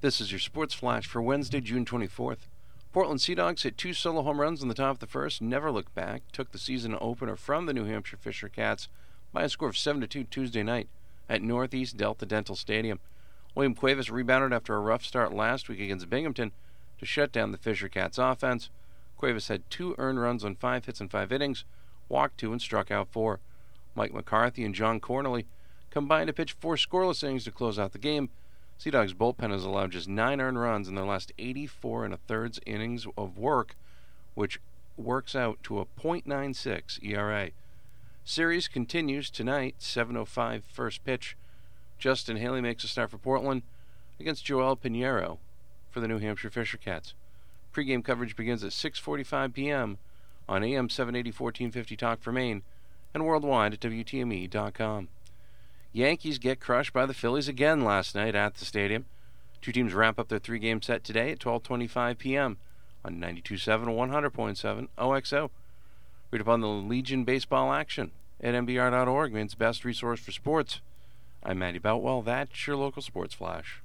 This is your Sports Flash for Wednesday, June 24th. Portland Sea Dogs hit two solo home runs in the top of the first, never looked back, took the season opener from the New Hampshire Fisher Cats by a score of 7 2 Tuesday night at Northeast Delta Dental Stadium. William Cuevas rebounded after a rough start last week against Binghamton to shut down the Fisher Cats offense. Cuevas had two earned runs on five hits in five innings, walked two, and struck out four. Mike McCarthy and John Cornely combined to pitch four scoreless innings to close out the game. Sea Dogs bullpen has allowed just nine earned runs in their last 84 and a thirds innings of work, which works out to a .96 ERA. Series continues tonight, 7:05 first pitch. Justin Haley makes a start for Portland against Joel Pinheiro for the New Hampshire Fisher Cats. Pre-game coverage begins at 6:45 p.m. on AM 780 1450 Talk for Maine and worldwide at WTME.com. Yankees get crushed by the Phillies again last night at the stadium. Two teams wrap up their three-game set today at 12:25 p.m. on 92.7 100.7 OXO. Read up on the Legion baseball action at mbr.org, Maine's best resource for sports. I'm Matty Boutwell. That's your local sports flash.